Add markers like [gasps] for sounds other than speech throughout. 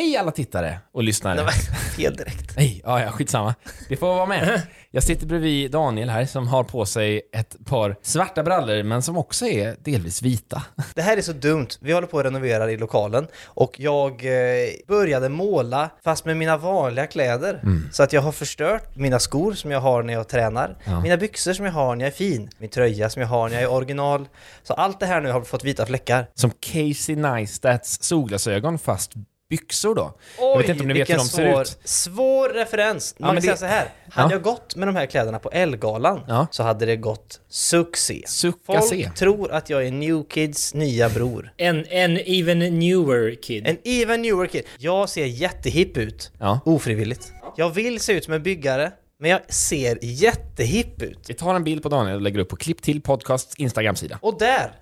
Hej alla tittare och lyssnare. Nej, fel direkt. [laughs] Nej, ja, ja, skitsamma. Det får vara med. [laughs] Jag sitter bredvid Daniel här som har på sig ett par svarta brallor men som också är delvis vita. [laughs] Det här är så dumt. Vi håller på att renovera i lokalen och jag eh, började måla fast med mina vanliga kläder. Så att jag har förstört mina skor som jag har när jag tränar, Ja. mina byxor som jag har när jag är fin, min tröja som jag har när jag är original. Så allt det här nu har fått vita fläckar. Som Casey Neistats solglasögon fast byxor då. jag vet inte om ni vet hur de ser svår, ut. Svår referens. Man men kan säga det- så här. Hade Ja. jag gått med de här kläderna på Ellegalan Ja. så hade det gått succé. Succé. Folk tror att jag är New Kids nya bror. En, en even newer kid. En even newer kid. Jag ser jättehipp ut. Ja. Ofrivilligt. Jag vill se ut som en byggare, men jag ser jättehipp ut. Vi tar en bild på Daniel och lägger upp på Klipp till Podcasts Instagram-sida. Och där!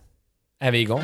Är vi igång?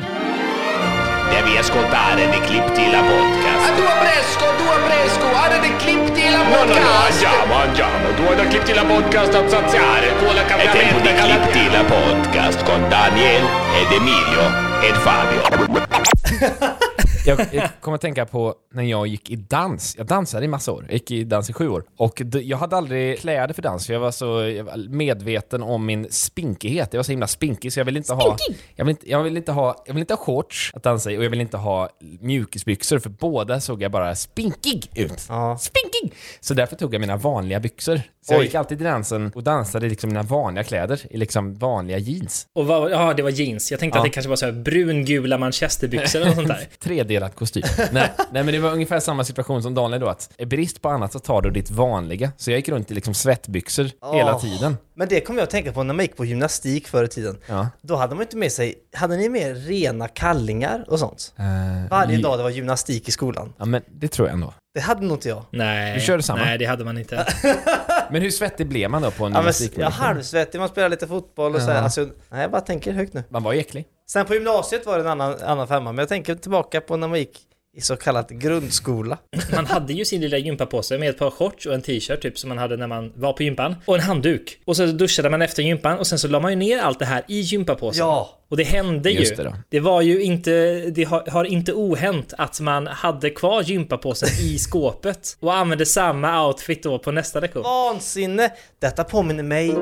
Devi ascoltare The Clip Tila Podcast. A tua fresco, tua fresco, ada di clip di la No, no, no, podcast. andiamo, andiamo. Tu hai da Clip Tila Podcast a saziare. Tu la È tempo di Clip Tila Podcast con Daniel ed Emilio ed Fabio. [laughs] Jag, jag kommer att tänka på när jag gick i dans. Jag dansade i massa år. Jag gick i dans i sju år. Och jag hade aldrig kläder för dans, för jag var så jag var medveten om min spinkighet. Jag var så himla spinkig, så jag ville inte ha... Jag vill inte, jag vill inte ha... Jag vill inte ha shorts att dansa i och jag vill inte ha mjukisbyxor, för båda såg jag bara spinkig ut. Ja. Spinkig! Så därför tog jag mina vanliga byxor. Så jag Oj. gick alltid i dansen och dansade i liksom mina vanliga kläder, i liksom vanliga jeans. Och vad, ja, det var jeans. Jag tänkte Ja. att det kanske var så brungula manchesterbyxor eller något sånt där. [laughs] Tredelad kostym. nej, [laughs] nej, men det var ungefär samma situation som Daniel då, att är brist på annat så tar du ditt vanliga. Så jag gick runt i liksom svettbyxor hela Åh. tiden. Men det kommer jag att tänka på när man gick på gymnastik förr i tiden. Ja. Då hade man inte med sig, hade ni med rena kallingar och sånt? Eh, Varje dag det var gymnastik i skolan. Ja, men det tror jag ändå. Det hade nog inte jag. Nej. Du körde samma? Nej, det hade man inte. [laughs] Men hur svettig blev man då på en Ja, gymnastiklektion? halvsvettig, man spelar lite fotboll och så här. Ja. Alltså, nej, jag bara tänker högt nu. Man var ju äcklig. Sen på gymnasiet var det en annan, annan femma, men jag tänker tillbaka på när man gick i så kallat grundskola. [laughs] Man hade ju sin lilla gympapåse med ett par shorts och en t-shirt typ som man hade när man var på gympan. Och en handduk. Och så duschade man efter gympan och sen så la man ju ner allt det här i gympapåsen. Ja! Och det hände ju. Just det då. Det var ju inte, det har, har inte ohänt att man hade kvar gympapåsen i [laughs] skåpet och använde samma outfit då på nästa lektion. Vansinne! Detta påminner mig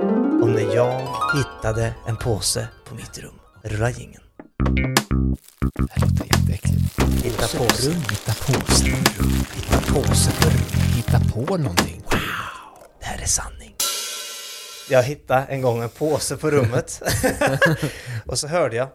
om när jag hittade en påse på mitt rum. Rulla jingeln. Det låter jätteäckligt. Hitta påse. Hitta påse. Hitta påse på rum. Hitta på någonting. Det här är sanning. Jag hittade en gång en påse på rummet. [laughs] [laughs] och så hörde jag.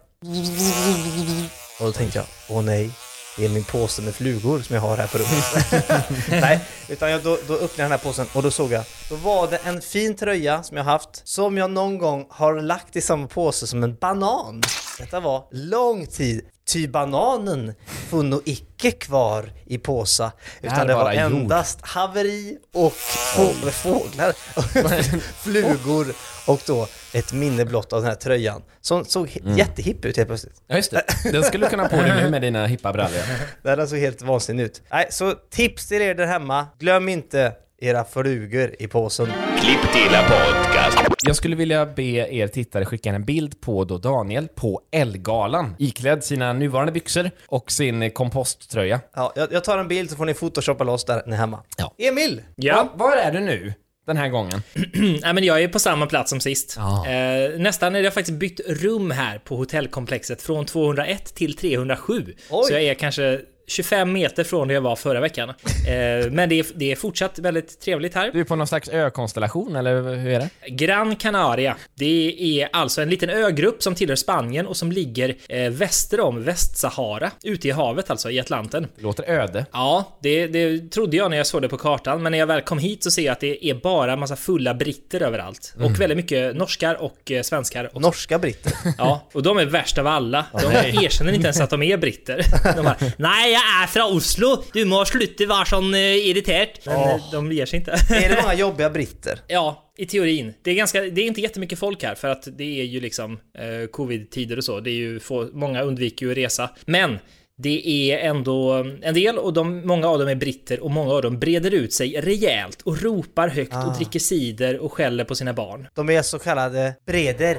Och då tänkte jag, åh nej, är min påse med flugor som jag har här på rummet. [laughs] nej, utan jag, då, då öppnade jag den här påsen och då såg jag, då var det en fin tröja som jag haft, som jag någon gång har lagt i samma påse som en banan. Detta var lång tid. Ty bananen får nog icke kvar i påsa, utan det var bara jord. endast haveri och få- fåglar, [laughs] flugor och då ett minne blott av den här tröjan som såg Mm. jättehipp ut helt plötsligt. Ja, just det. Den skulle du kunna ha på dig nu med dina hippa brallor. [laughs] Den såg helt vansinnig ut. Nej, så tips till er där hemma, glöm inte era flugor i påsen. Clip Tila Podcast. Jag skulle vilja be er tittare skicka en bild på då Daniel på Elgalan, iklädd sina nuvarande byxor och sin komposttröja. Ja, jag, jag tar en bild så får ni photoshoppa loss där ni är hemma. Ja. Emil! Ja. Var, var är du nu? Den här gången? [clears throat] Nej men jag är på samma plats som sist. Ja. Eh, nästan är jag faktiskt bytt rum här på hotellkomplexet från 201 till 307. Oj. Så jag är kanske 25 meter från där jag var förra veckan. Eh, men det är, det är fortsatt väldigt trevligt här. Du är på någon slags ökonstellation, eller hur är det? Gran Canaria. Det är alltså en liten ögrupp som tillhör Spanien och som ligger eh, väster om Västsahara. Ute i havet alltså, i Atlanten. Det låter öde. Ja, det, det trodde jag när jag såg det på kartan, men när jag väl kom hit så ser jag att det är bara massa fulla britter överallt. Och väldigt mycket norskar och eh, svenskar. också. Norska britter. Ja, och de är värst av alla. De erkänner inte ens att de är britter. De bara [laughs] Nej, jag är från Oslo! Du må sluta vara sån uh, irriterad. Men eh, de ger sig inte. är det många [laughs] jobbiga britter? Ja, i teorin. Det är, ganska, det är inte jättemycket folk här för att det är ju liksom eh, covid-tider och så. Det är ju få, många undviker ju att resa. Men det är ändå en del och de, många av dem är britter och många av dem breder ut sig rejält och ropar högt och dricker cider och skäller på sina barn. De är så kallade breder.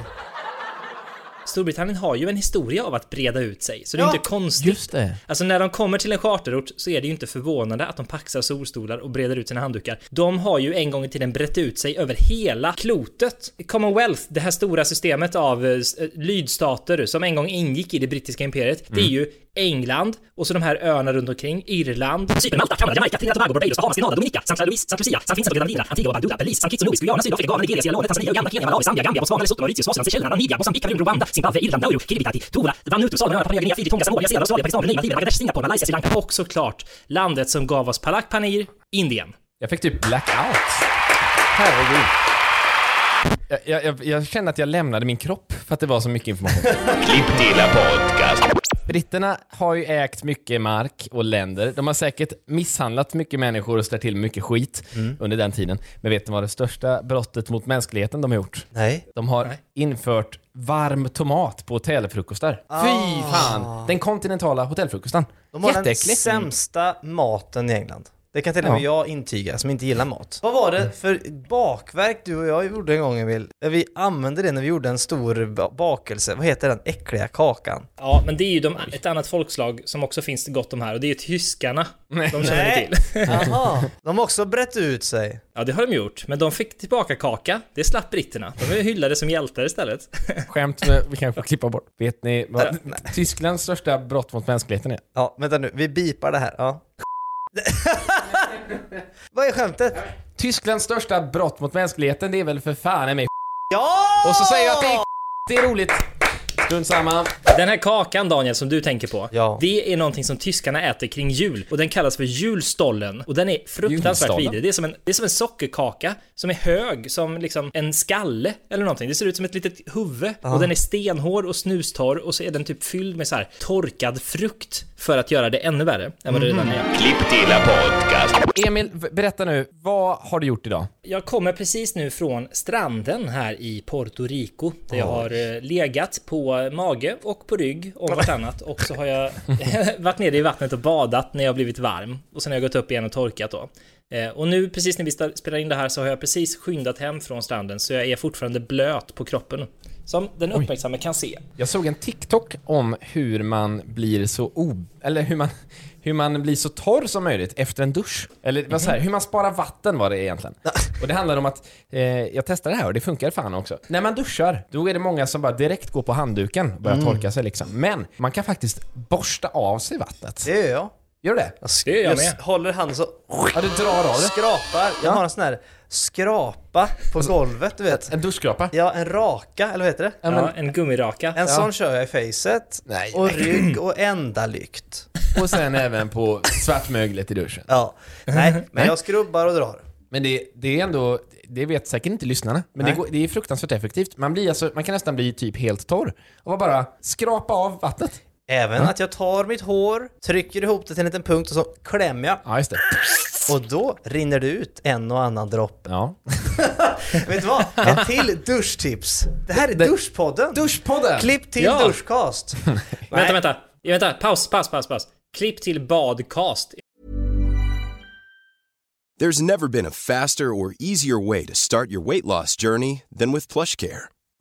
Storbritannien har ju en historia av att breda ut sig, så det är Ja, inte konstigt. Just det. Alltså när de kommer till en charterort så är det ju inte förvånande att de paxar solstolar och breder ut sina handdukar. De har ju en gång i tiden brett ut sig över hela klotet. Commonwealth, det här stora systemet av eh, eh, lydstater som en gång ingick i det brittiska imperiet, det är ju England och så de här öarna runt omkring, Irland, Cypern, Malta, Kanada, Jamaica, Trinidad Tobago, Barbados, Bahamas, Grenada, Dominica, Saint Louis, Saint Lucia, Saint Vincent och Grenadina, Antigua och Barbuda, Belize, Saint Kitts och Nevis, Guyana, Sydafrika, Ghana, Nigeria, Sierra Leone, Tanzania, Uganda, Kenya, Malawi, Zambia, Gambia, Botswana, Lesotho, Mauritius, Swaziland, Seychellerna, Namibia, Moçambique, Kamerun, Rwanda, Zimbabwe, Irland, Nauru, Kiribati, Tuvalu, Vanuatu, Salomonöarna, Papua Nya Guinea, Fiji, Tonga, Samoa, Nya Zeeland, Australien, Pakistan, Brunei, Maldiverna, Bangladesh, Singapore, Malaysia, Sri Lanka. och såklart landet som gav oss Palak Panir, Indien. Jag fick typ blackout. Herregud. Jag, jag, jag, jag kände att jag lämnade min kropp för att det var så mycket information. Klipptilla podcast. Britterna har ju ägt mycket mark och länder. De har säkert misshandlat mycket människor och ställt till mycket skit under den tiden. Men vet ni vad det största brottet mot mänskligheten de har gjort? Nej. De har infört varm tomat på hotellfrukostar. Fy fan! Den kontinentala hotellfrukosten. De har den sämsta maten i England. Det kan till och med jag intyga som inte gillar mat. Vad var det för bakverk du och jag gjorde en gång Emil? Vi använde det när vi gjorde en stor ba- bakelse. Vad heter den äckliga kakan? Ja, men det är ju de, ett annat folkslag som också finns gott om här och det är ju tyskarna. De känner Nej. till. [laughs] Jaha, de har också brett ut sig. Ja, det har de gjort, men de fick tillbaka kaka. Det slapp britterna. De är hyllade som hjältar istället. [laughs] Skämt med, vi kanske får klippa bort. Vet ni vad Tysklands största brott mot mänskligheten är? Ja, vänta nu, vi bipar det här. Ja. [laughs] [laughs] Vad är skämtet? Tysklands största brott mot mänskligheten, det är väl för fan i mig Ja! Och så säger jag att det är det är roligt. Strunt samma. Den här kakan Daniel som du tänker på, Ja. det är någonting som tyskarna äter kring jul och den kallas för julstollen och den är fruktansvärt vidrig. Det är som en, det är som en sockerkaka som är hög som liksom en skalle eller någonting. Det ser ut som ett litet huvud och den är stenhård och snustorr och så är den typ fylld med så här torkad frukt för att göra det ännu värre än vad det redan är. Klipptilla podcast. Emil, v- berätta nu. Vad har du gjort idag? Jag kommer precis nu från stranden här i Puerto Rico där jag har eh, legat på mage och på rygg om [laughs] vartannat och så har jag [laughs] varit nere i vattnet och badat när jag blivit varm och sen har jag gått upp igen och torkat då. Eh, Och nu precis när vi spelar in det här så har jag precis skyndat hem från stranden så jag är fortfarande blöt på kroppen. Som den uppmärksamme kan se. Jag såg en TikTok om hur man blir så o... Eller hur man, hur man blir så torr som möjligt efter en dusch. Eller vad säger hur man sparar vatten var det egentligen. Och det handlar om att, eh, jag testade det här och det funkar fan också. När man duschar, då är det många som bara direkt går på handduken och börjar torka sig liksom. Men man kan faktiskt borsta av sig vattnet. Det gör jag. Gör du det? Jag, sk- Det gör jag jag med. håller handen så... Ja, du drar av det. Skrapar. Jag har en sån här skrapa på golvet, du vet. En duschskrapa? Ja, en raka, eller vad heter det? Ja, men, Ja, en gummiraka. En sån kör jag i facet, Nej. och rygg och enda lykt. och sen även på svartmöglet i duschen. Ja. Nej, [laughs] men jag skrubbar och drar. Men det, det är ändå, det vet säkert inte lyssnarna, men det, Nej. går, det är fruktansvärt effektivt. Man, blir alltså, man kan nästan bli typ helt torr. Och bara skrapa av vattnet. Även att jag tar mitt hår, trycker ihop det till en liten punkt och så klämmer jag. Ja, just det. Och då rinner det ut en och annan droppe. Ja. [laughs] Vet du vad? Ett till duschtips. Det här är Det- Duschpodden. Duschpodden! Klipp till Ja. Duschcast. [laughs] Vänta, vänta. Ja, vänta. Paus, paus, paus, paus. Klipp till badcast. There's never been a faster or easier way to start your weight loss journey than with PlushCare.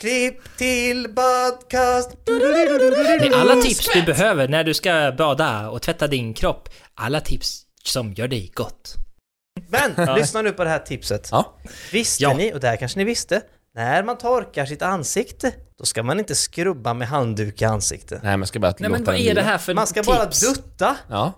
Klipp till badcast. Det är alla tips du behöver när du ska bada och tvätta din kropp. Alla tips som gör dig gott. Men, lyssna nu på det här tipset. Ja. Visste Ja. ni, och det här kanske ni visste, när man torkar sitt ansikte, då ska man inte skrubba med handduk i ansiktet. Nej, man ska bara Nej låta men vad är det här för Man ska tips? bara dutta. Ja.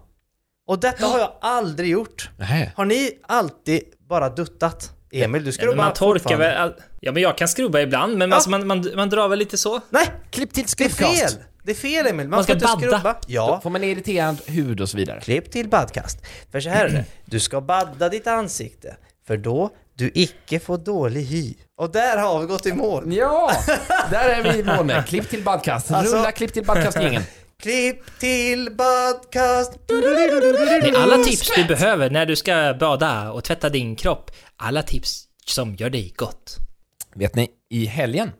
Och detta har jag aldrig gjort. Nej. Har ni alltid bara duttat? Emil, du Ja, skrubbar men man torkar väl... all- Ja men jag kan skrubba ibland, men Ja. alltså, man, man, man drar väl lite så? Nej! Klipp till Det är skrubbkast. fel! Det är fel Emil, man, Man ska ska inte badda. skrubba. Då Ja, får man irriterad hud och så vidare. klipp till badkast. För så här är det, [clears throat] du ska badda ditt ansikte. För då du icke får dålig hy. Och där har vi gått i mål. Ja, [laughs] där är vi i mål med. Klipp till badkast. Alltså- Rulla klipp till badkast-gängen. Klipp till podcast. Det är alla tips du behöver när du ska bada och tvätta din kropp. Alla tips som gör dig gott. Vet ni, i helgen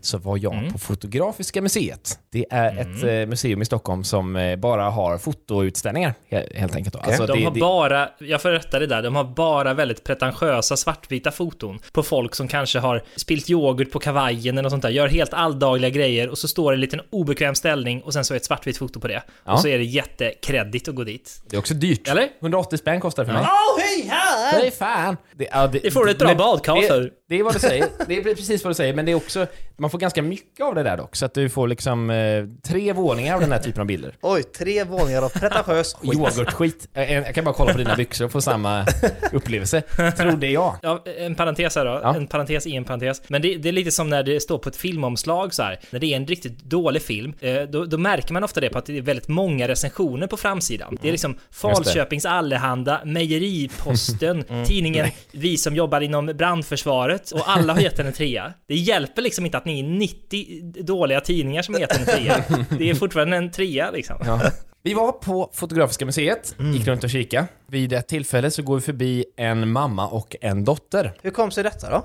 så var jag på Fotografiska museet. Det är ett eh, museum i Stockholm som eh, bara har fotoutställningar, he- helt enkelt. Då. Alltså, De det, har det, bara, jag får rätta det där, de har bara väldigt pretentiösa svartvita foton på folk som kanske har spilt yoghurt på kavajen eller något sånt där, gör helt alldagliga grejer och så står det en liten obekväm ställning och sen så är ett svartvitt foto på det. Ja. Och så är det jättekreddigt att gå dit. det är också dyrt. Eller? 180 spänn kostar det för mig. Åh, hej här! Nej, fan! Det, ja, Det får du ett bra badkar det- för. Det är vad du säger. Det är precis vad du säger, men det är också... Man får ganska mycket av det där dock, så att du får liksom eh, tre våningar av den här typen av bilder. Oj, tre våningar av pretentiös skit. Yoghurtskit. Eh, Jag kan bara kolla på dina byxor och få samma upplevelse. Trodde jag. Ja, en parentes här då. Ja. En parentes i en parentes. Men det, det är lite som när det står på ett filmomslag så här. När det är en riktigt dålig film, eh, då, då märker man ofta det på att det är väldigt många recensioner på framsidan. Det är liksom Falköpings Allehanda, Mejeriposten, tidningen Vi som jobbar inom brandförsvaret och alla har gett den en trea. Det hjälper liksom inte att ni är 90 dåliga tidningar som har gett den en trea. Det är fortfarande en trea liksom. Ja. Vi var på Fotografiska museet, gick runt och kika. Vid ett tillfälle så går vi förbi en mamma och en dotter. Hur kom sig detta då?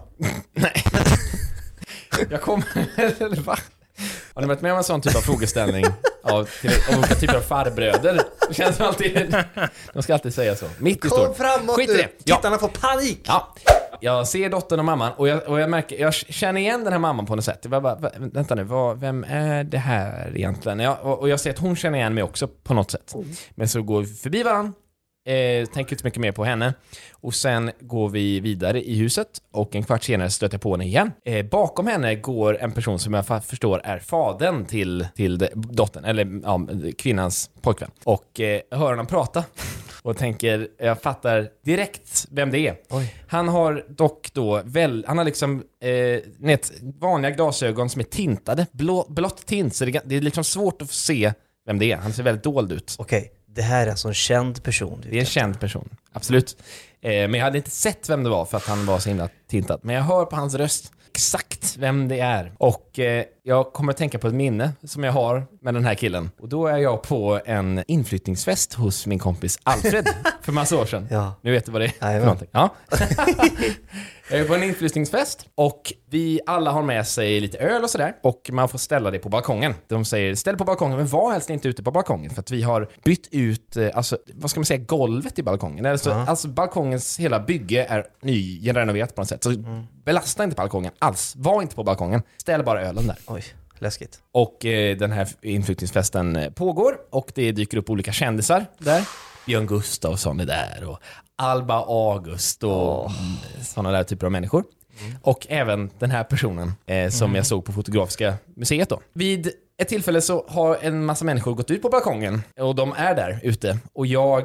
[laughs] Jag kom... eller va? Har ni varit med om en sån typ av frågeställning av, till, av olika typer av farbröder? Det känns alltid... De ska alltid säga så. Mitt i Kom framåt Skit i nu! det. Ja. Tittarna får panik! Ja. Jag ser dottern och mamman och jag, och jag märker, jag känner igen den här mamman på något sätt. Jag bara, bara, "Va- vänta nu, vad, vem är det här egentligen? Ja, och, och jag ser att hon känner igen mig också på något sätt. Men så går vi förbi varandra, eh, tänker inte så mycket mer på henne. Och sen går vi vidare i huset och en kvart senare stöter jag på henne igen. Eh, bakom henne går en person som jag förstår är fadern till, till dottern, eller ja, kvinnans pojkvän. Och eh, hör honom prata [laughs] och tänker, jag fattar direkt vem det är. Han har dock då väl, han har liksom eh, nät, vanliga glasögon som är tintade, blå, blått tint, så det, det är liksom svårt att se vem det är. Han ser väldigt dold ut. Okej, det här är alltså en känd person. Det är en känd person, absolut. Eh, men jag hade inte sett vem det var för att han var så himla tintad. Men jag hör på hans röst exakt vem det är. Och eh, jag kommer att tänka på ett minne som jag har med den här killen. Och då är jag på en inflyttningsfest hos min kompis Alfred [laughs] för massa år sedan. Ja. Nu vet du vad det är för någonting. Ja. [laughs] Jag är på en inflyttningsfest och vi alla har med sig lite öl och sådär och man får ställa det på balkongen. De säger ställ på balkongen men var helst inte ute på balkongen för att vi har bytt ut, eh, alltså vad ska man säga, golvet i balkongen. Alltså, alltså balkongens hela bygge är nyrenoverat på något sätt. Så belasta inte balkongen alls. Var inte på balkongen. Ställ bara ölen där. Oj, läskigt. Och eh, den här inflyttningsfesten eh, pågår och det dyker upp olika kändisar där. Björn Gustafsson är där och Alba August och sådana där typer av människor. Och även den här personen eh, som jag såg på Fotografiska museet då. Vid ett tillfälle så har en massa människor gått ut på balkongen och de är där ute. Och jag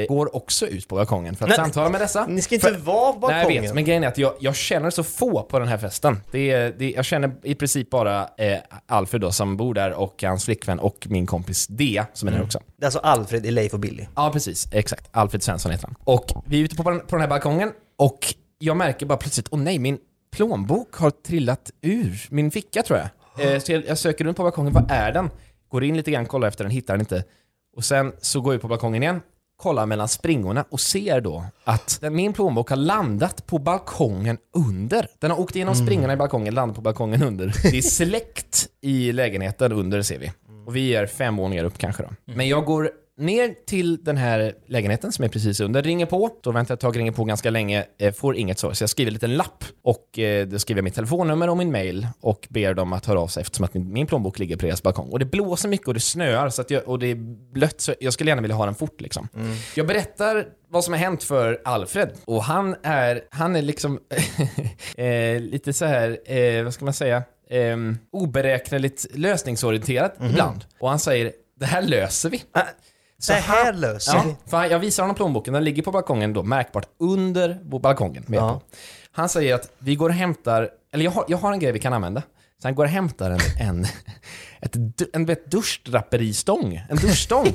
eh, går också ut på balkongen för att Nej, samtala med dessa. Ni ska inte För- vara på Nej, jag vet, balkongen. men grejen är att jag, jag känner så få på den här festen. Det är, det, jag känner i princip bara eh, Alfred då som bor där och hans flickvän och min kompis Dea som är där också. Det är alltså Alfred i Leif och Billy. Ja, precis. Exakt. Alfred Svensson heter han. Och vi är ute på, den- på den här balkongen och jag märker bara plötsligt, åh nej, min plånbok har trillat ur min ficka tror jag. Eh, så jag, jag söker runt på balkongen, vad är den? Går in lite grann, kollar efter den, hittar den inte. Och sen så går jag ut på balkongen igen, kollar mellan springorna och ser då att den, min plånbok har landat på balkongen under. Den har åkt igenom springorna i balkongen, landat på balkongen under. Det är släkt i lägenheten under ser vi. Och vi är fem våningar upp kanske då. Men jag går ner till den här lägenheten som är precis under, ringer på. Då väntar jag ett tag, ringer på ganska länge, eh, får inget svar. Så jag skriver en liten lapp och eh, då skriver jag mitt telefonnummer och min mail och ber dem att höra av sig eftersom att min, min plånbok ligger på deras balkong. Och det blåser mycket och det snöar så att jag, och det är blött så jag skulle gärna vilja ha den fort liksom. Jag berättar vad som har hänt för Alfred och han är, han är liksom [laughs] eh, lite så här, eh, vad ska man säga, eh, oberäkneligt lösningsorienterad ibland. Och han säger, det här löser vi. Så det här han- löser ja, vi. För jag visar honom plånboken, den ligger på balkongen då, märkbart under balkongen. Med Ja. på. Han säger att vi går och hämtar, eller jag har, jag har en grej vi kan använda. Så han går och hämtar en, [laughs] en, ett, du- en vet, duschdraperistång, en duschstång.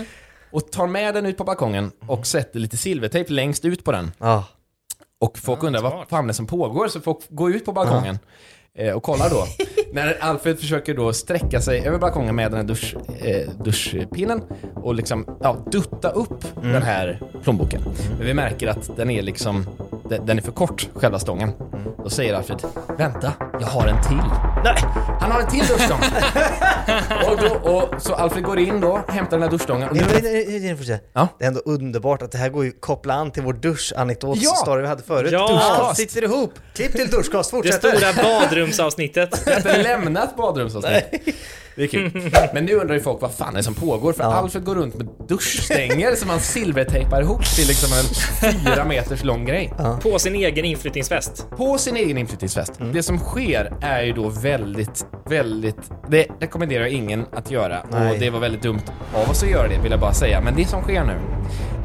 [laughs] och tar med den ut på balkongen och sätter lite silvertejp längst ut på den. Ja. Och folk undrar vad fan det är som pågår, så folk går ut på balkongen eh, och kollar då. [laughs] När Alfred försöker då sträcka sig över balkongen med den här dusch, eh, duschpinnen och liksom, ja, dutta upp den här plånboken. Men vi märker att den är liksom, den, den är för kort, själva stången. Då säger Alfred, vänta, jag har en till. Nej, han har en till duschstång. [laughs] och då, och, så Alfred går in då, hämtar den här duschstången. Och nu. Ja. Det är ändå underbart att det här går ju koppla an till vår duschanekdot Ja! vi hade förut. Ja! Duschkast sitter ihop. Klipp till duschkast, Det stora badrumsavsnittet. Jag har inte lämnat badrumsavsnitt. Det är kul. Men nu undrar ju folk vad fan det är som pågår, för Alfred går runt med duschstänger som han silvertejpar ihop till liksom en fyra meters lång grej. På sin egen inflyttningsfest. På sin egen inflyttningsfest. Det som sker är ju då väldigt, väldigt... Det rekommenderar jag ingen att göra Nej. och det var väldigt dumt av oss att göra det, vill jag bara säga. Men det som sker nu,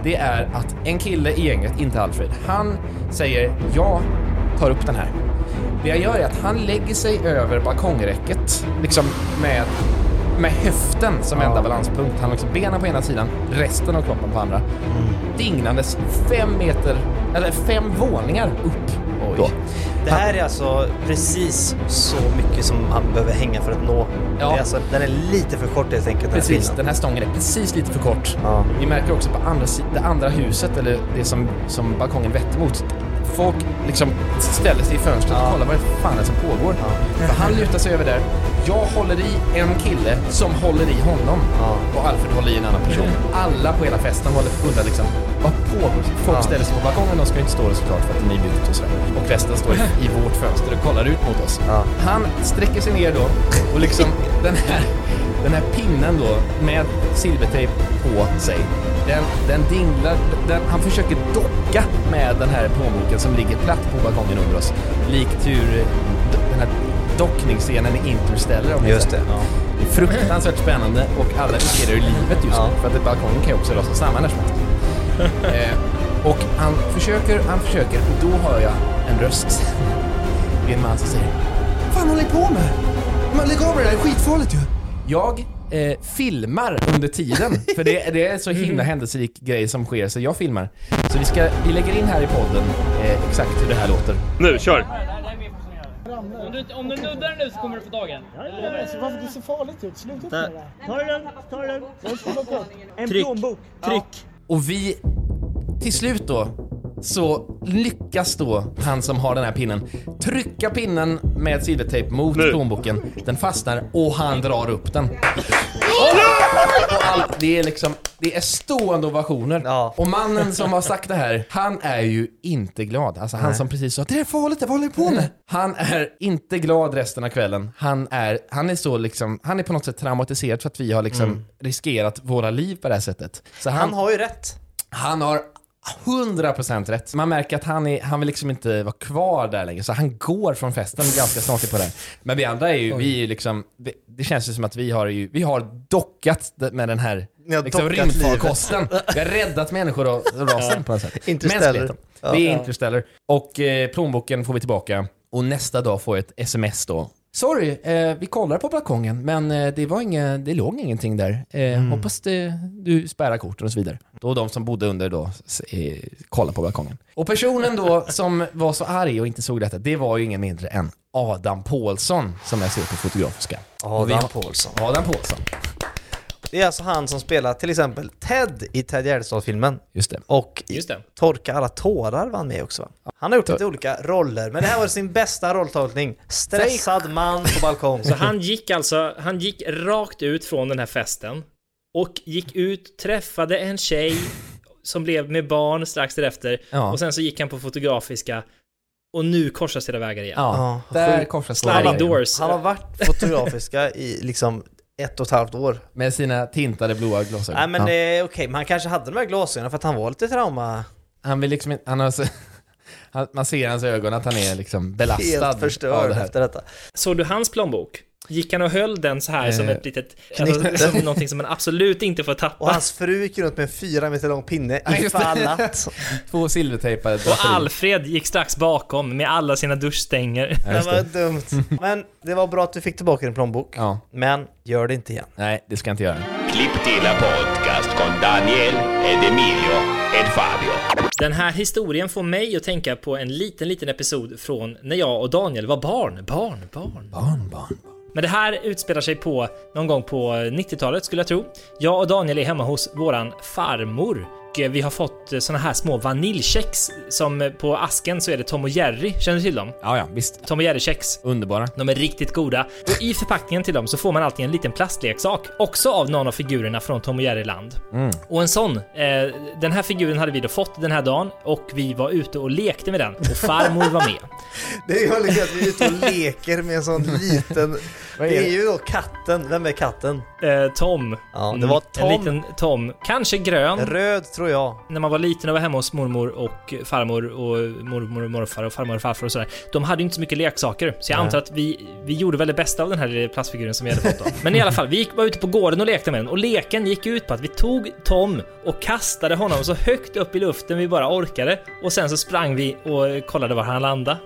det är att en kille i gänget, inte Alfred, han säger jag tar upp den här. Det jag gör är att han lägger sig över balkongräcket, liksom med, med höften som enda balanspunkt. Han har liksom benen på ena sidan, resten av kroppen på andra. Dingnandes fem meter, eller fem våningar upp. Då. Det här är alltså precis så mycket som han behöver hänga för att nå. Ja. Det är alltså, den är lite för kort helt enkelt. den här Precis, den här stången är precis lite för kort. Ja. Vi märker också på andra, det andra huset, eller det som, som balkongen vetter mot. Folk liksom ställer sig i fönstret och kollar vad det fan är som pågår. För han lutar sig över där. Jag håller i en kille som håller i honom. Och Alfred håller i en annan person. Alla på hela festen håller undrar liksom, vad pågår? Folk ställer sig på balkongen, de ska inte stå där såklart för att det är nybyggt och sådär. Och resten står i, i vårt fönster och kollar ut mot oss. Han sträcker sig ner då och liksom [laughs] den här, den här pinnen då med silvertejp på sig. Den, den dinglar, den, han försöker docka med den här plånboken som ligger platt på balkongen under oss. Likt hur den här dockningsscenen i Interstellar om Just det. Ja. Det är fruktansvärt spännande och alla riskerar ju livet just nu för att balkongen kan ju också rasa samman när som helst. eh, och han försöker, han försöker och då hör jag en röst. Det är en man som säger Vad fan håller ni på med? Lägg av med det, det är skitfarligt ju. Jag eh, filmar under tiden, för det, det är så himla händelserik grej som sker, så jag filmar. Så vi, ska, vi lägger in här i podden eh, exakt hur det här låter. Nu, kör! Om du, om du nuddar den nu så kommer du få dagen. Varför det ser farligt ut? Sluta upp med det. Ta det lugnt, ta det lugnt. En plånbok. Tryck. Och vi, till slut då, så lyckas då han som har den här pinnen trycka pinnen med silvertejp mot Nu. plånboken. Den fastnar och han drar upp den. Och all, det är liksom, det är stående ovationer. Ja. Och mannen som har sagt det här, han är ju inte glad. Alltså han som precis sa det är farligt, vad håller ni på med? Han är inte glad resten av kvällen. Han är, han är så liksom, han är på något sätt traumatiserad för att vi har liksom riskerat våra liv på det här sättet. Så Han har ju rätt. han har 100% rätt. Man märker att han, är, han vill liksom inte vara kvar där längre, så han går från festen ganska snart på det. Men vi andra är ju, vi är ju liksom, det, det känns ju som att vi har ju, vi har dockat med den här liksom, rymdfarkosten. Vi har räddat människor och [laughs] rasen på något sätt. Interstellar. Ja. Vi är Interstellar. Och eh, plånboken får vi tillbaka. Och nästa dag får jag ett sms då. Sorry, eh, vi kollar på balkongen, men eh, det, var inga, det låg ingenting där. Eh, Hoppas det, du spärrar korten och så vidare. Då de som bodde under då eh, kollade på balkongen. Och personen då [laughs] som var så arg och inte såg detta, det var ju ingen mindre än Adam Pålsson som jag ser på Fotografiska. Adam Pålsson. Adam Pålsson, Det är alltså han som spelar till exempel Ted i Ted Gärdestad-filmen. just det. Och i Just det. Torka alla tårar var han med också va? Han har gjort lite olika roller, men det här var sin bästa rolltolkning. Stressad man på balkong. Så han gick alltså, han gick rakt ut från den här festen och gick ut, träffade en tjej som blev med barn strax därefter Ja. och sen så gick han på Fotografiska och nu korsas era vägar igen. Ja, där korsas Sliding vägarna. doors. Han har varit fotografiska i liksom ett och ett halvt år. Med sina tintade blåa glasögon. Nej men Ja. är okej, men han kanske hade de här glasögonen för att han var lite trauma... Han vill liksom han har [laughs] man ser i hans ögon att han är liksom belastad Helt av förstörd det här. efter detta. Såg du hans plånbok? Gick han och höll den så här som Eh, ett litet, [laughs] alltså, som någonting som man absolut inte får tappa? Och hans fru gick runt med en fyra meter lång pinne ifall att. [laughs] Två silvertejpade Och. Alfred gick strax bakom med alla sina duschstänger. Ja, Det var dumt. [laughs] Men det var bra att du fick tillbaka din plånbok. Ja, Men gör det inte igen. nej det ska jag inte göra. Clip till podcast con Daniel ed Emilio ed Fabio. Den här historien får mig att tänka på en liten, liten episod från när jag och Daniel var barn. Barn, barn. Barn, barn. Men det här utspelar sig på någon gång på 90-talet skulle jag tro. Jag och Daniel är hemma hos våran farmor. Och vi har fått såna här små vaniljkex som på asken så är det Tom och Jerry. Känner du till dem? Ja, ja, visst. Tom och Jerry-kex. Underbara. De är riktigt goda. Och i förpackningen till dem så får man alltid en liten plastleksak, också av någon av figurerna från Tom och Jerry-land. Och en sån, eh, den här figuren hade vi då fått den här dagen och vi var ute och lekte med den och farmor var med. [laughs] Det är ju väldigt att vi är ute och leker med en sån liten... Vad är Det är ju då katten. Vem är katten? Eh, Tom. Ja, det var Tom. En liten Tom. Kanske grön. Röd tror jag. när man var liten och var hemma hos mormor och farmor och mormor och morfar och farmor och farfar och sådär. De hade ju inte så mycket leksaker, så jag antar att vi, vi gjorde väl det bästa av den här plastfiguren som vi hade fått då. Men i alla fall, vi gick, var ute på gården och lekte med den och leken gick ut på att vi tog Tom och kastade honom så högt upp i luften vi bara orkade och sen så sprang vi och kollade var han landade.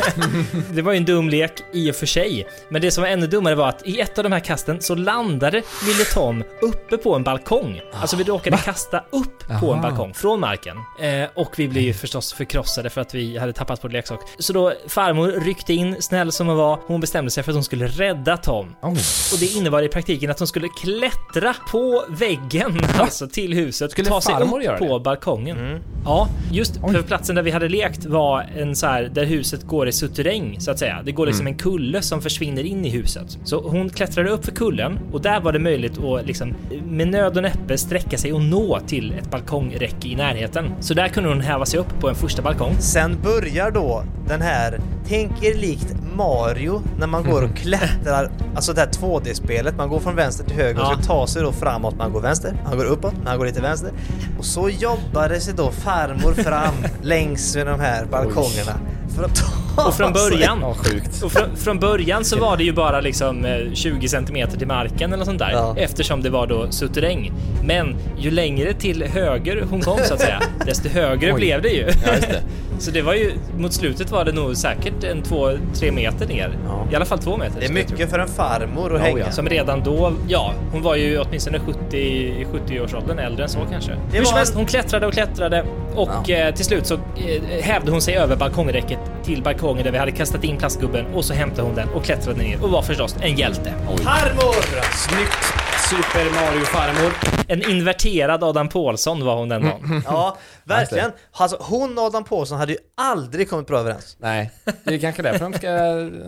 [laughs] det var ju en dum lek i och för sig, men det som var ännu dummare var att i ett av de här kasten så landade lille Tom uppe på en balkong. Alltså vi råkade kasta upp på en Aha. balkong från marken. Eh, och vi blev ju förstås förkrossade för att vi hade tappat vår leksak. Så då farmor ryckte in, snäll som hon var. Hon bestämde sig för att hon skulle rädda Tom. Oh. Och det innebar i praktiken att hon skulle klättra på väggen, alltså till huset. Skulle ta sig upp på det? balkongen. Ja, just för platsen där vi hade lekt var en så här där huset går i suterräng så att säga. Det går liksom en kulle som försvinner in i huset. Så hon klättrade upp för kullen och där var det möjligt att liksom med nöd och näppe sträcka sig och nå till ett balkongräcke i närheten. Så där kunde hon häva sig upp på en första balkong. Sen börjar då den här, tänk er likt Mario när man går och [laughs] klättrar, alltså det här 2D-spelet, man går från vänster till höger och Ja. ska ta sig då framåt, man går vänster, man går uppåt, man går lite vänster. Och så jobbade sig då farmor fram [laughs] längs med de här balkongerna för att ta Och från sig. början, Ja, sjukt. och från, från början så var det ju bara liksom eh, 20 centimeter till marken eller något sånt där. Ja. Eftersom det var då suterräng. Men ju längre till höger hon kom så att säga, [laughs] desto högre Oj. blev det ju. Ja, just det. [laughs] Så det var ju, mot slutet var det nog säkert en två, tre meter ner. Ja. I alla fall två meter. Det är mycket för en farmor att Ja, hänga. Som redan då, ja, hon var ju åtminstone 70, i 70-årsåldern, äldre än så kanske. Hur var som helst, hon klättrade och klättrade och eh, till slut så eh, hävde hon sig över balkongräcket till balkongen där vi hade kastat in plastgubben och så hämtade hon den och klättrade ner och var förstås en hjälte. Farmor! Snyggt! Super Mario-farmor. En inverterad Adam Pålsson var hon den dagen. Ja, verkligen. Alltså, hon och Adam Pålsson hade ju aldrig kommit bra överens. Nej, det är kanske därför de ska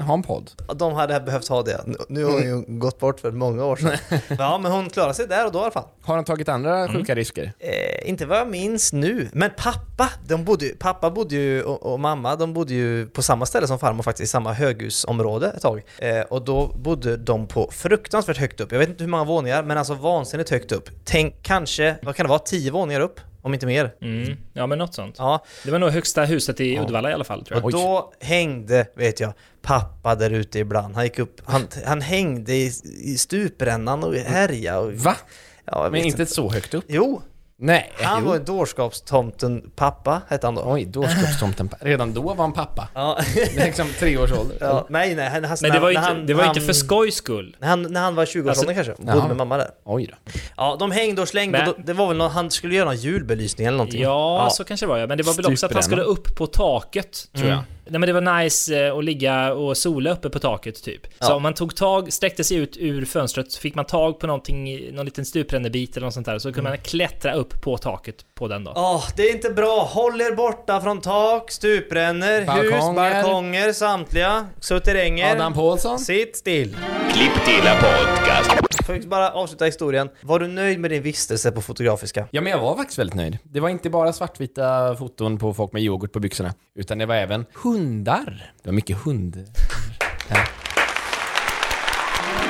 ha en podd. De hade behövt ha det. Nu- har hon ju gått bort för många år sedan. [laughs] Ja, men hon klarade sig där och då i alla fall. Har de tagit andra sjuka risker? Eh, inte vad jag minns nu, men pappa, de bodde, ju- pappa bodde ju och, och mamma, de bodde ju på samma ställe som farmor faktiskt, i samma höghusområde ett tag. Eh, och då bodde de på fruktansvärt högt upp. Jag vet inte hur många våningar, men alltså vansinnigt högt upp. Tänk kanske, vad kan det vara, tio våningar upp? Om inte mer. Mm. Ja, men något sånt. Ja, Det var nog högsta huset i Uddevalla i alla fall, tror jag. och då hängde, vet jag, pappa där ute ibland. Han gick upp, han, han hängde i, i stuprännan och härjade och... Va? Ja, Men vet inte så högt upp? Jo, Nej. han jo. var en dårskapstomten pappa, hette han då. Oj, dårskapstomten. Redan då var han pappa. Ja. Det är liksom tre års ålder. Ja, nej, nej, han, han, Men det var inte, han- det var inte för skojs skull. När han, när han var 20-årsåldern Alltså- kanske, bodde Jaha. med mamma där. Oj då. Ja, de hängde och slängde, Men- och då, det var väl någon, han skulle göra någon julbelysning eller någonting. Ja, så kanske det var ja. Men det var väl också att han skulle upp på taket, tror jag. Nej men det var nice eh, att ligga och sola uppe på taket typ. Så Ja. om man tog tag, sträckte sig ut ur fönstret, så fick man tag på någonting, någon liten stuprännebit eller något sånt där, så kunde man klättra upp på taket på den då. Åh, det är inte bra. Håll er borta från tak, stuprännor, hus, Balkonger. samtliga, suterränger. Adam Pålsson? Sitt still. Klipptilla podcast. Får jag bara avsluta historien. Var du nöjd med din vistelse på Fotografiska? Ja, men jag var faktiskt väldigt nöjd. Det var inte bara svartvita foton på folk med yoghurt på byxorna, utan det var även hundar. Det var mycket hund.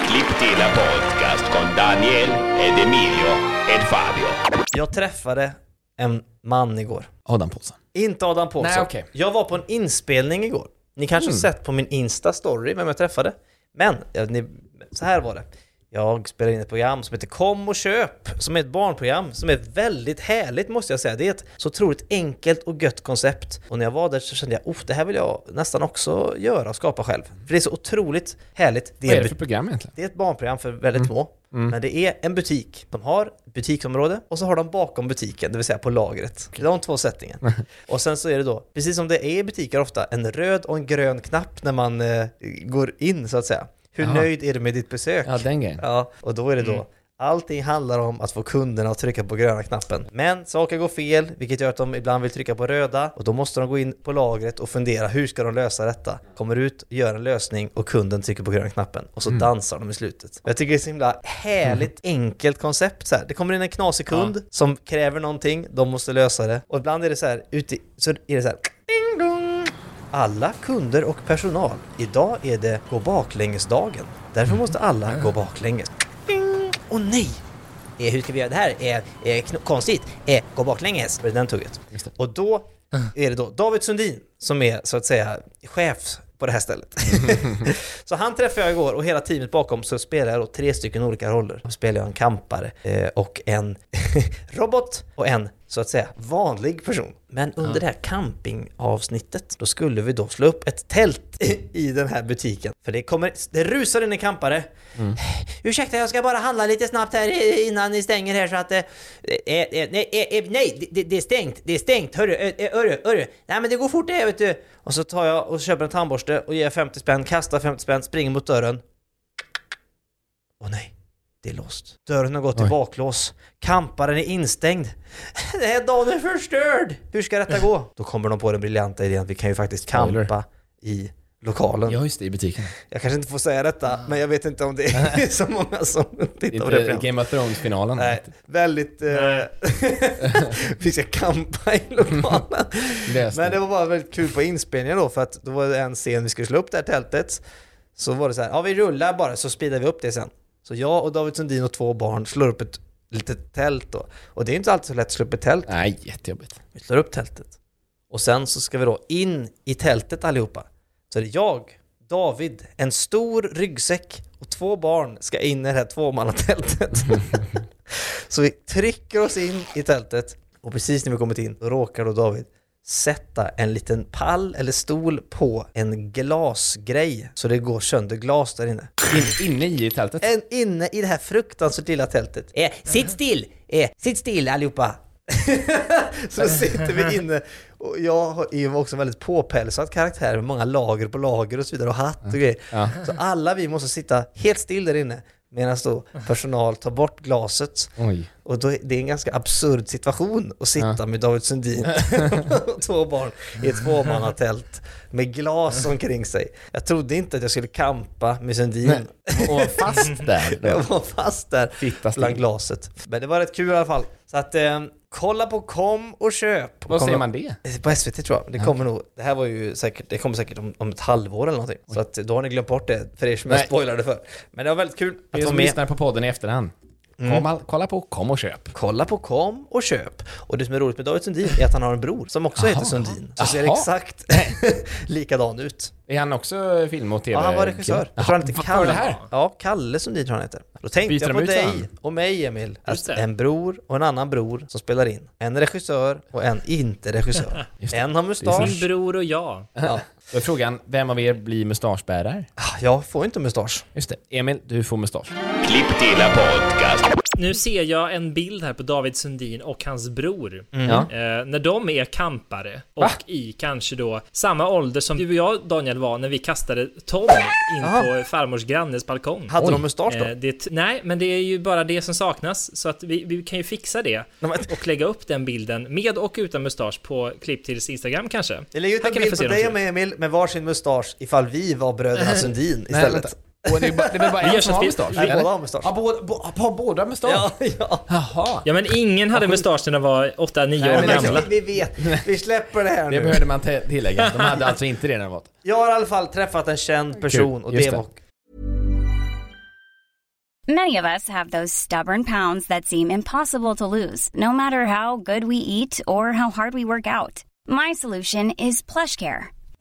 Klipptilla podcast con Daniel ed Emilio ed Fabio. Jag träffade en man igår. Adam Pålsson. Inte Adam Pålsson. Nej, okej. Jag var på en inspelning igår. Ni kanske har sett på min Insta-story vem jag träffade. Men, ja, ni, så här var det. Jag spelar in ett program som heter Kom och köp, som är ett barnprogram som är väldigt härligt måste jag säga. Det är ett så otroligt enkelt och gött koncept. Och när jag var där så kände jag, oh, det här vill jag nästan också göra och skapa själv. För det är så otroligt härligt. Vad är det för program egentligen? det är ett barnprogram för väldigt små. Men det är en butik. De har butiksområde och så har de bakom butiken, det vill säga på lagret. Det är de två sättningen. [laughs] Och sen så är det då, precis som det är i butiker ofta, en röd och en grön knapp när man eh, går in så att säga. Hur Jaha. nöjd är du med ditt besök? Ja, den grejen. Ja, och då är det då Allting handlar om att få kunderna att trycka på gröna knappen. Men saker går fel, vilket gör att de ibland vill trycka på röda och då måste de gå in på lagret och fundera hur ska de lösa detta? Kommer ut, gör en lösning och kunden trycker på gröna knappen och så dansar de i slutet. Jag tycker det är så himla härligt enkelt koncept så här. Det kommer in en knasig kund som kräver någonting, de måste lösa det och ibland är det så här, ute, så är det så här ding dong. Alla kunder och personal. Idag är det gå baklängesdagen. Därför måste alla gå baklänges. Åh nej! Eh, hur ska vi göra det här? Eh, eh, konstigt. Eh, gå baklänges. Det den tugget. Och då är det då David Sundin som är så att säga chef på det här stället. [laughs] så han träffade jag igår och hela teamet bakom så spelar jag då tre stycken olika roller. Då spelar jag en kampare eh, och en [laughs] robot och en så att säga vanlig person. Men under det här campingavsnittet då skulle vi då slå upp ett tält i den här butiken. För det kommer, det rusar in en kampare. [sighs] Ursäkta, jag ska bara handla lite snabbt här innan ni stänger här så att... Eh, eh, eh, nej, eh, eh, nej det, det är stängt, det är stängt, hörru, eh, hörru, hörru. Nej men det går fort det vet du. Och så tar jag och köper en tandborste och ger 50 spänn, kastar 50 spänn, springer mot dörren. Åh nej, det är låst. Dörren har gått i Oj. baklås. Kamparen är instängd. Den här dagen är förstörd! Hur ska detta gå? Då kommer de på den briljanta idén att vi kan ju faktiskt kampa i lokalen. Ja, just det, i butiken. Jag kanske inte får säga detta, men jag vet inte om det är [laughs] så många som Det tittar på är det inte programmet. Game of Thrones-finalen. Nej, väldigt... Eh, [laughs] vi ska kampa i lokalen. [laughs] Men det. det var bara väldigt kul på inspelningen då, för att då var det en scen vi skulle slå upp det här tältet. Så var det så här, ja vi rullar bara så speedar vi upp det sen. Så jag och David Sundin och två barn slår upp ett litet tält då. Och det är inte alltid så lätt att slå upp ett tält. Nej, jättejobbigt. Vi slår upp tältet. Och sen så ska vi då in i tältet allihopa. Så är det jag, David, en stor ryggsäck och två barn ska in i det här tvåmannatältet. [laughs] så vi trycker oss in i tältet och precis när vi kommit in då råkar då David sätta en liten pall eller stol på en glasgrej så det går sönder glas där inne. In, inne i tältet. En inne i det här fruktansvärt lilla tältet. Eh, sitt still! Eh, sitt still allihopa! [laughs] så sitter vi inne och jag är ju också en väldigt påpälsad karaktär med många lager på lager och så vidare och hatt och grejer. Ja. Så alla vi måste sitta helt still där inne medan då personal tar bort glaset. Oj. Och då, det är en ganska absurd situation att sitta Ja. med David Sundin och två barn i ett tvåmannatält med glas omkring sig. Jag trodde inte att jag skulle kampa med Sundin. Nej. Och fast där. [laughs] Jag Då. var fast där Fitta bland glaset. Men det var rätt kul i alla fall. Så att eh, kolla på Kom och köp. Vad Kom- säger man det? På SVT tror jag. Det kommer nog, det här var ju säkert, det kommer säkert om, om ett halvår eller någonting. Så att då har ni glömt bort det för er som jag Nej. spoilade för. Men det var väldigt kul att er vara med. lyssnar på podden i efterhand. Kom, all, kolla på Kom och köp. Kolla på Kom och köp. Och det som är roligt med David Sundin är att han har en bror som också Aha. heter Sundin. Som ser exakt [laughs] likadan ut. Är han också film och tv? Ja, han var regissör. Jag tror han heter Kalle. det här? Ja, Kalle Sundin tror han heter. Då tänkte Byter jag på dig och mig Emil. Att en bror och en annan bror som spelar in. En regissör och en inte regissör. [laughs] En har Min mustasch. bror och jag. Ja. Då är frågan, vem av er blir mustaschbärare? Ah, Jag får inte mustasch. Just det. Emil, du får mustasch. Klipptilla podcast. Nu ser jag en bild här på David Sundin och hans bror. Mm. Ja. Eh, när de är kampare och Va? i kanske då samma ålder som du och jag Daniel var när vi kastade Tom in Aha. på farmors grannes balkong. Hade Oj. de mustasch då? Eh, det, nej, men det är ju bara det som saknas. Så att vi, vi kan ju fixa det och lägga upp den bilden med och utan mustasch på Klipptills Instagram kanske. Jag lägger ut en bild på dig och Emil med varsin mustasch ifall vi var bröderna [laughs] Sundin istället. Och det är bara, det är bara Vi gör en som har mustasch? vi- båda har mustasch. Ja, båda, bo, har båda mustasch? Ja, ja. Jaha. Ja, men ingen hade mustasch när de var 8-9 Nej, år gamla. Men vi, vi vet, vi släpper det här Det nu. behövde man tillägga. De hade alltså inte det när de var Jag har i alla fall träffat en känd person och Just det det. var Many of us have those stubborn pounds that seem impossible to lose, no matter how good we eat or how hard we work out. My solution is PlushCare.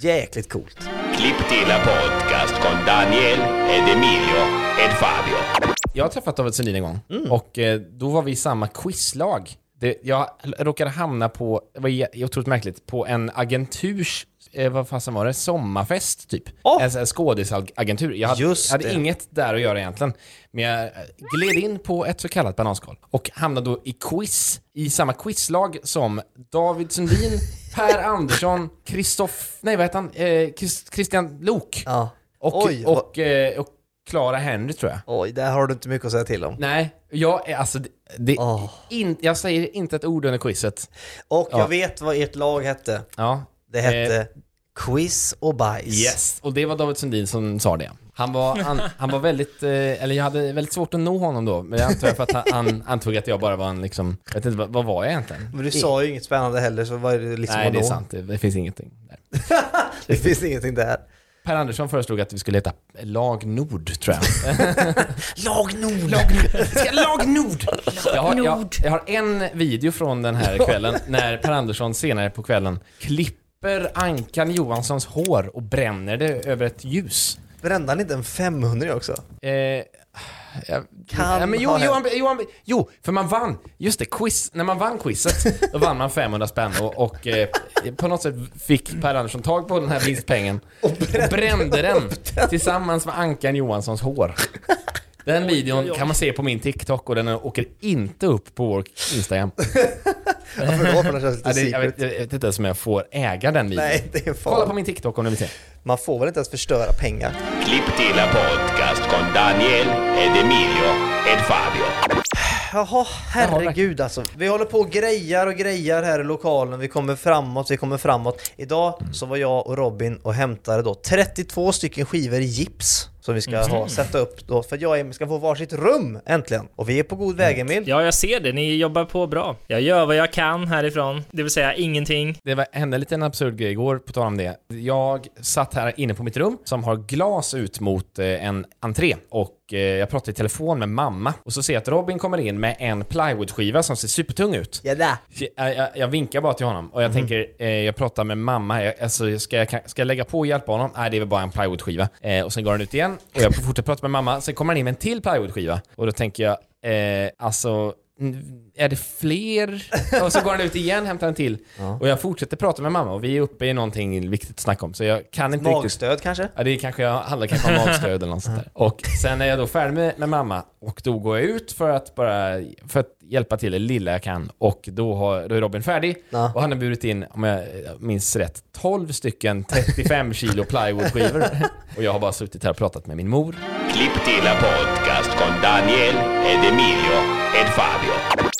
Jäkligt coolt. Klipp till en podcast con Daniel ed Emilio ed Fabio. Jag har träffat David Sundin en gång och eh, då var vi i samma quizlag. Det, jag råkade hamna på, det var otroligt märkligt, på en agenturs, eh, vad fasen var det, sommarfest typ. Åh! En här skådisagentur. Jag hade, Just jag hade inget där att göra egentligen. Men jag eh, gled in på ett så kallat bananskal och hamnade då i quiz, i samma quizlag som David Sundin, [laughs] Per Andersson, Kristoff, nej vad heter han, eh, Chris- Christian Lok. Ja. Och, Oj, och, eh, och Clara Henry tror jag. Oj, där har du inte mycket att säga till om. Nej, jag är alltså... Det, det, Åh. in, jag säger inte ett ord under quizet. Och Ja. jag vet vad ert lag hette. Ja. Det hette Quiz och bajs. Yes, och det var David Sundin som sa det. Han var, han, han var väldigt, eh, eller jag hade väldigt svårt att nå honom då, men jag antar för att han, han antog att jag bara var en liksom, jag vet inte, vad, vad var jag egentligen? Men du sa ju inget spännande heller, så var det liksom Nej, det är vadå? sant. Det, det finns ingenting där. [laughs] Det finns ingenting där. Per Andersson föreslog att vi skulle heta Lag Nord, tror jag. [laughs] Lag Nord! Lag Nord! Ska Lag Nord! Jag har, jag, jag har en video från den här kvällen när Per Andersson senare på kvällen klipper Ankan Johanssons hår och bränner det över ett ljus. Brände han inte en 500 också? Eh, jag, Kan ja, men jo, ha jo, hänt. han- jo, för man vann. Just det, quiz. När man vann quizet, då vann man 500 spänn och, och eh, på något sätt fick Per Andersson tag på den här vinstpengen [laughs] och brände, den tillsammans med Ankan Johanssons hår. Den videon kan man se på min TikTok och den åker inte upp på vår Instagram. [laughs] [laughs] Varför då? För det känns lite jag, vet, jag vet inte ens om jag får äga den videon. Nej, det är Kolla på min TikTok om du vill se. Man får väl inte ens förstöra pengar? Klipp till en podcast con Daniel ed Emilio ed Fabio. Jaha, herregud alltså. Vi håller på och grejar och grejar här i lokalen. Vi kommer framåt, vi kommer framåt. Idag så var jag och Robin och hämtade då 32 stycken skivor i gips som vi ska ha, sätta upp då för jag och Emil ska få varsitt rum äntligen. Och vi är på god väg Emil. Ja, jag ser det. Ni jobbar på bra. Jag gör vad jag kan härifrån, det vill säga ingenting. Det var, hände en liten absurd grej igår, på tal om det. Jag satt här inne på mitt rum som har glas ut mot eh, en entré och eh, jag pratade i telefon med mamma och så ser jag att Robin kommer in med en plywoodskiva som ser supertung ut. Ja, där. Jag, jag, jag vinkar bara till honom och jag tänker, eh, jag pratar med mamma, jag, alltså, ska, jag, ska jag lägga på och hjälpa honom? Nej, det är väl bara en plywoodskiva. Eh, och sen går han ut igen och jag fortsätter prata med mamma, sen kommer han in med en till plywoodskiva. Och då tänker jag, eh, alltså är det fler? [laughs] Och så går han ut igen, hämtar en till. Och jag fortsätter prata med mamma och vi är uppe i någonting viktigt att snacka om. Så jag kan inte riktigt... Magstöd kanske? Ja, det är kanske, jag handlar kanske om magstöd eller något sånt där. [laughs] Och sen är jag då färdig med, med mamma och då går jag ut för att bara, för att hjälpa till det lilla jag kan. Och då, har, då är Robin färdig Ja. och han har burit in, om jag minns rätt, 12 stycken 35 kilo plywoodskivor. [laughs] och jag har bara suttit här och pratat med min mor. Klipp till en podcast con Daniel ed Emilio ed Fabio.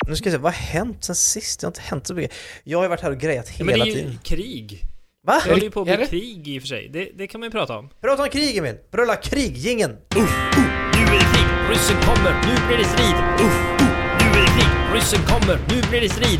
Nu ska jag se, vad har hänt sen sist? Det har inte hänt så mycket. Jag har ju varit här och grejat Ja, men det hela är ju tiden. krig. Va? Det håller ju på att bli krig i och för sig. Det, det kan man ju prata om. Prata om krig Emil! Brölla krig, gingen! Nu är det krig, ryssen kommer, nu blir det strid. Uff, uh, nu är det krig, ryssen kommer, nu blir det strid.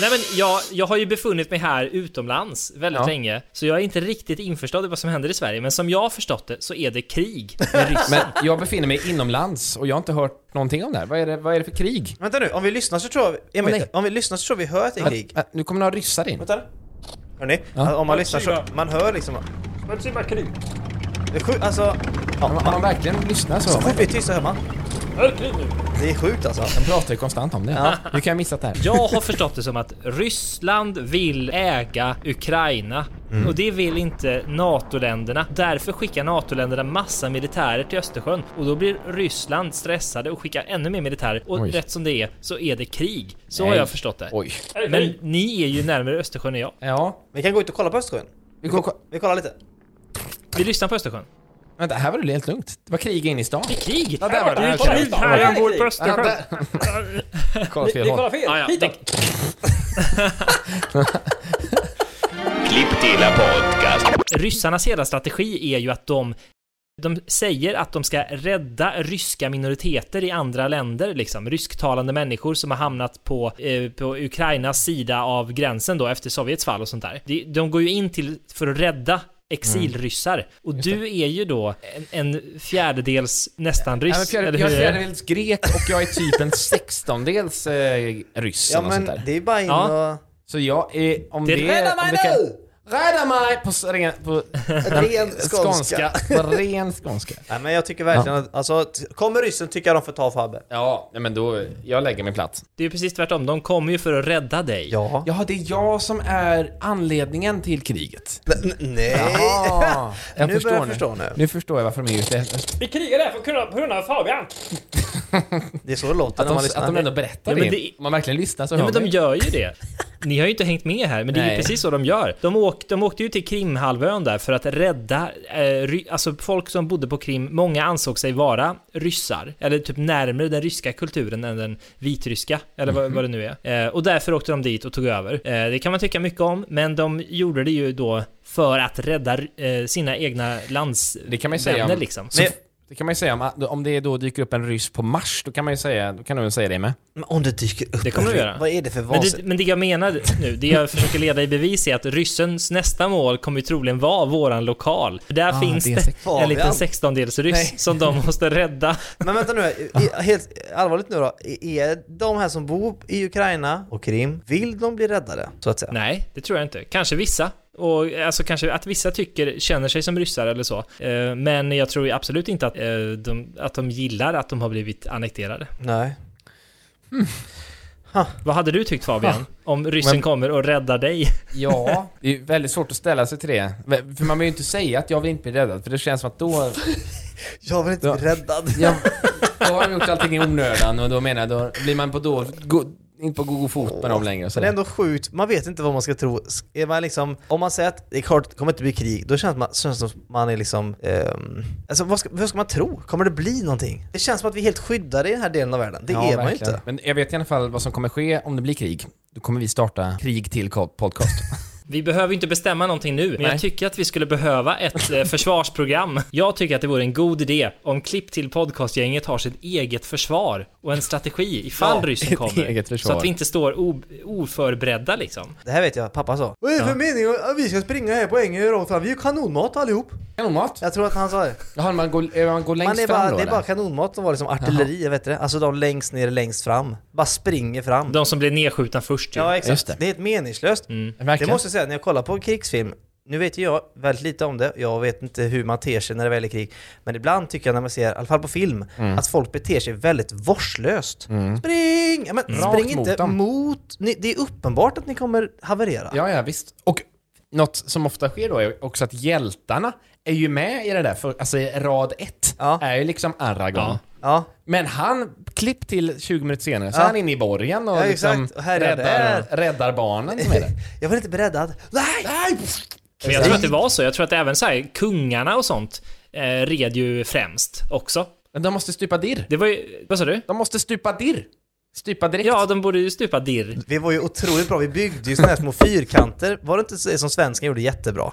Nej men jag, jag har ju befunnit mig här utomlands väldigt Ja. länge, så jag är inte riktigt införstådd i vad som händer i Sverige, men som jag har förstått det så är det krig med [laughs] Ryssland. Men jag befinner mig inomlands och jag har inte hört någonting om det här. Vad är det, vad är det för krig? Vänta nu, om vi lyssnar så tror jag... Emil, om vi lyssnar så tror vi hör att det är krig. Äh, Nu kommer några ryssar in. Vänta. Hörni, Ja. om man lyssnar så... Man hör liksom... Det är sjukt, alltså... Ja, man man, verkligen lyssnar så. så fort vi är tysta hör man... Det är sjukt alltså. De pratar ju konstant om det. Ja. Du kan ha missat det här. Jag har förstått det som att Ryssland vill äga Ukraina. Mm. Och det vill inte NATO-länderna. Därför skickar NATO-länderna massa militärer till Östersjön. Och då blir Ryssland stressade och skickar ännu mer militärer. Och Oj. rätt som det är så är det krig. Så Nej. har jag förstått det. Oj. Men ni är ju närmare Östersjön än jag. Ja. Vi kan gå ut och kolla på Östersjön. Vi Vi kollar lite. Vi lyssnar på Östersjön. Vänta, här var det helt lugnt. Det var krig inne i stan. Det är krig! Ja, där var det. Det är Okej. krig här Ja, ombord på Östersjön. Kolla fel håll. fel. Ja, ja, Hit det, [laughs] Klipp till podcast. ryssarnas hela strategi är ju att de de säger att de ska rädda ryska minoriteter i andra länder, liksom rysktalande människor som har hamnat på, eh, på Ukrainas sida av gränsen då efter Sovjets fall och sånt där. De, de går ju in till för att rädda exilryssar. Och du är ju då en, en fjärdedels nästan ryss, Ja, fjärde, eller jag är hur? är det? fjärdedels grek och jag är typ en sextondels eh, ryss Ja men sånt där. det är bara in Ja. och... Så jag är... Om Det- det, om det kan, nu! Rädda mig! På, ren, på Ren [laughs] skånska. På ren skånska. Nej men jag tycker verkligen att, alltså, kommer ryssen tycker jag de får ta Fabbe. Ja, men då... Jag lägger min plats. Det är ju precis tvärtom, de kommer ju för att rädda dig. Ja. Ja, det är jag som är anledningen till kriget. N- nej! Jaha, [laughs] jag Nu förstår börjar jag nu. förstå nu. Nu förstår jag varför de är ute efter. Vi krigar där för att kunna på grund av Fabian. [laughs] Det är så det låter Att när de, man lyssnar. att de ändå berättar Ja, men det. det- Om man verkligen lyssnar så Ja hör men de gör ju det. Ni har ju inte hängt med här, men det är ju precis så de gör. De, åk, de åkte ju till Krimhalvön där för att rädda, eh, ry, alltså folk som bodde på Krim, många ansåg sig vara ryssar, eller typ närmare den ryska kulturen än den vitryska, eller vad, vad det nu är. Eh, och därför åkte de dit och tog över. Eh, det kan man tycka mycket om, men de gjorde det ju då för att rädda eh, sina egna landsvänner Det kan man ju säga om- liksom. Så, det kan man ju säga om, om det då dyker upp en ryss på Mars, då kan man ju säga, då kan du säga det med. Men om det dyker upp Det kommer en du göra. Vad är det för Men vas? det, men det jag menar nu, det jag försöker leda i bevis är att ryssens nästa mål kommer ju troligen vara våran lokal. För där Ah, finns det det en liten Fabian. 16-dels ryss Nej. som de måste rädda. Men vänta nu, helt allvarligt nu då. Är de här som bor i Ukraina och Krim, vill de bli räddade? Så att säga. Nej, det tror jag inte. Kanske vissa. Och alltså kanske att vissa tycker, känner sig som ryssar eller så. Eh, Men jag tror absolut inte att, eh, de, att de gillar att de har blivit annekterade. Nej. Vad hade du tyckt Fabian? Om ryssen Men- kommer och räddar dig? [laughs] Ja, det är väldigt svårt att ställa sig till det. För man vill ju inte säga att jag vill inte bli räddad, för det känns som att då... [laughs] Jag vill inte bli räddad. Ja, då har de gjort allting i onödan och då menar jag, då blir man på då... Inte på god fot med dem längre. och Men det är ändå sjukt, man vet inte vad man ska tro. Är man liksom, om man säger att det är klart det kommer inte bli krig, då känns man, känns det som att man är liksom... ehm, alltså vad ska, vad ska man tro? Kommer det bli någonting? Det känns som att vi är helt skyddade i den här delen av världen. Det är man ju verkligen. inte. Men jag vet i alla fall vad som kommer ske om det blir krig. Då kommer vi starta krig till podcast. [laughs] Vi behöver ju inte bestämma någonting nu, men Nej. jag tycker att vi skulle behöva ett eh, [laughs] försvarsprogram. Jag tycker att det vore en god idé om Klipp till podcastgänget har sitt eget försvar och en strategi ifall Ja, ryssen kommer. Så att vi inte står oförberedda liksom. Det här vet jag, pappa sa. Vad är det för mening att vi ska springa här på ängen rakt fram? Vi är ju kanonmat allihop. Kanonmat? Jag tror att han sa det. [laughs] Jaha, man går, man går längst Man är fram bara, då det är eller? bara kanonmat som var liksom artilleri, jag vet det. Alltså de längst ner, längst fram. Bara springer fram. De som blir nedskjutna först ju. Ja Just exakt. det. Det. är helt meningslöst. Mm. Det måste säga, när jag kollar på krigsfilm, nu vet ju jag väldigt lite om det, jag vet inte hur man ter sig när det väl är krig, men ibland tycker jag när man ser, i alla fall på film, Mm. att folk beter sig väldigt vårdslöst. Spring! Ja, men Mm. spring Rakt mot inte dem. mot... Ni, det är uppenbart att ni kommer haverera. Ja, ja, visst. Och något som ofta sker då är också att hjältarna är ju med i det där, för, alltså rad ett Ja. är ju liksom Aragorn. Ja. Ja, Men han, klipp till 20 minuter senare, så Ja. är han inne i borgen och Ja, liksom. Och här är räddar, det. räddar barnen som är där. [laughs] jag vill inte bli räddad. Nej! Nej! Men jag tror att det var så. Jag tror att även så här, kungarna och sånt eh, red ju främst också. Men de måste stupa dirr. Det var ju... Vad sa du? De måste stupa dirr. Stupa direkt. Ja, de borde ju stupa dirr. Vi var ju otroligt bra, vi byggde ju såna här små fyrkanter. Var det inte det som svensken gjorde jättebra?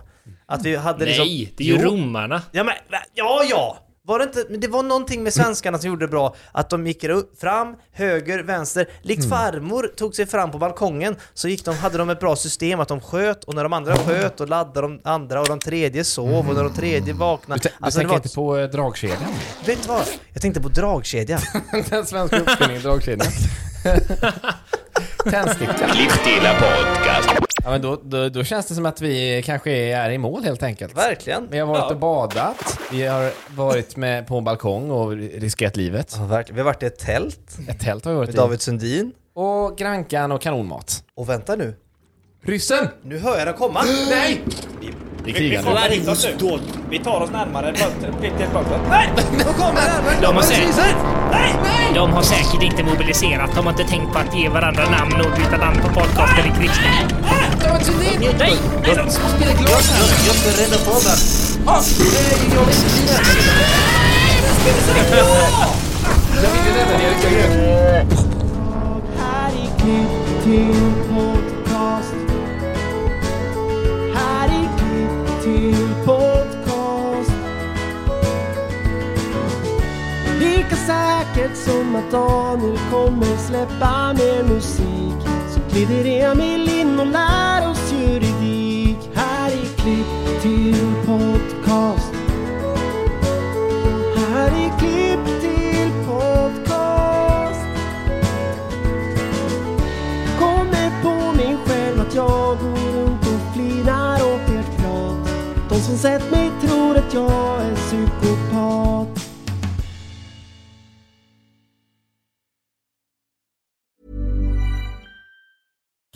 Att vi hade liksom... Nej, det är ju Jo. romarna. Ja men, ja ja! Var det inte, men det var någonting med svenskarna som gjorde det bra, att de gick upp, fram, höger, vänster. Likt farmor tog sig fram på balkongen, så gick de, hade de ett bra system att de sköt, och när de andra sköt, och laddade de andra, och de tredje sov, och när de tredje Du, vaknade. du Alltså det tänker var... inte på eh, dragkedjan? Vet du vad? Jag tänkte på dragkedja. [laughs] Den svenska uppfinningen dragkedjan. [laughs] Tändsticka. Klipp till podcast. Ja, men då, då, då känns det som att vi kanske är i mål helt enkelt. Verkligen. Vi har varit Ja. och badat, vi har varit med på en balkong och riskerat livet. Ja, verkligen. Vi har varit i ett tält Ett tält har vi varit med i. David Sundin. Och grankan och kanonmat. Och vänta nu, Ryssen! nu hör jag den komma. [gasps] Nej! Vi Vi krigar får oss nu. Vi tar oss närmare fönstret. Nej! Då kommer! De har, säkert, Nej! Nej! de har säkert inte mobiliserat. De har inte tänkt på att ge varandra namn och byta namn på podcasten i krigstid. David Sundin! Nej! Nej, de spelar glas här! Jag ska rädda podden. Nej, jag visste inte. Jag ville rädda gör Här Klipp till säkert som att Daniel kommer släppa mer musik så glider Emil in och lär oss juridik. Här i Klipp till podcast. Här i Klipp till podcast. Kommer på mig själv att jag går runt och flinar åt ert prat. De som sett mig tror att jag är psykopat.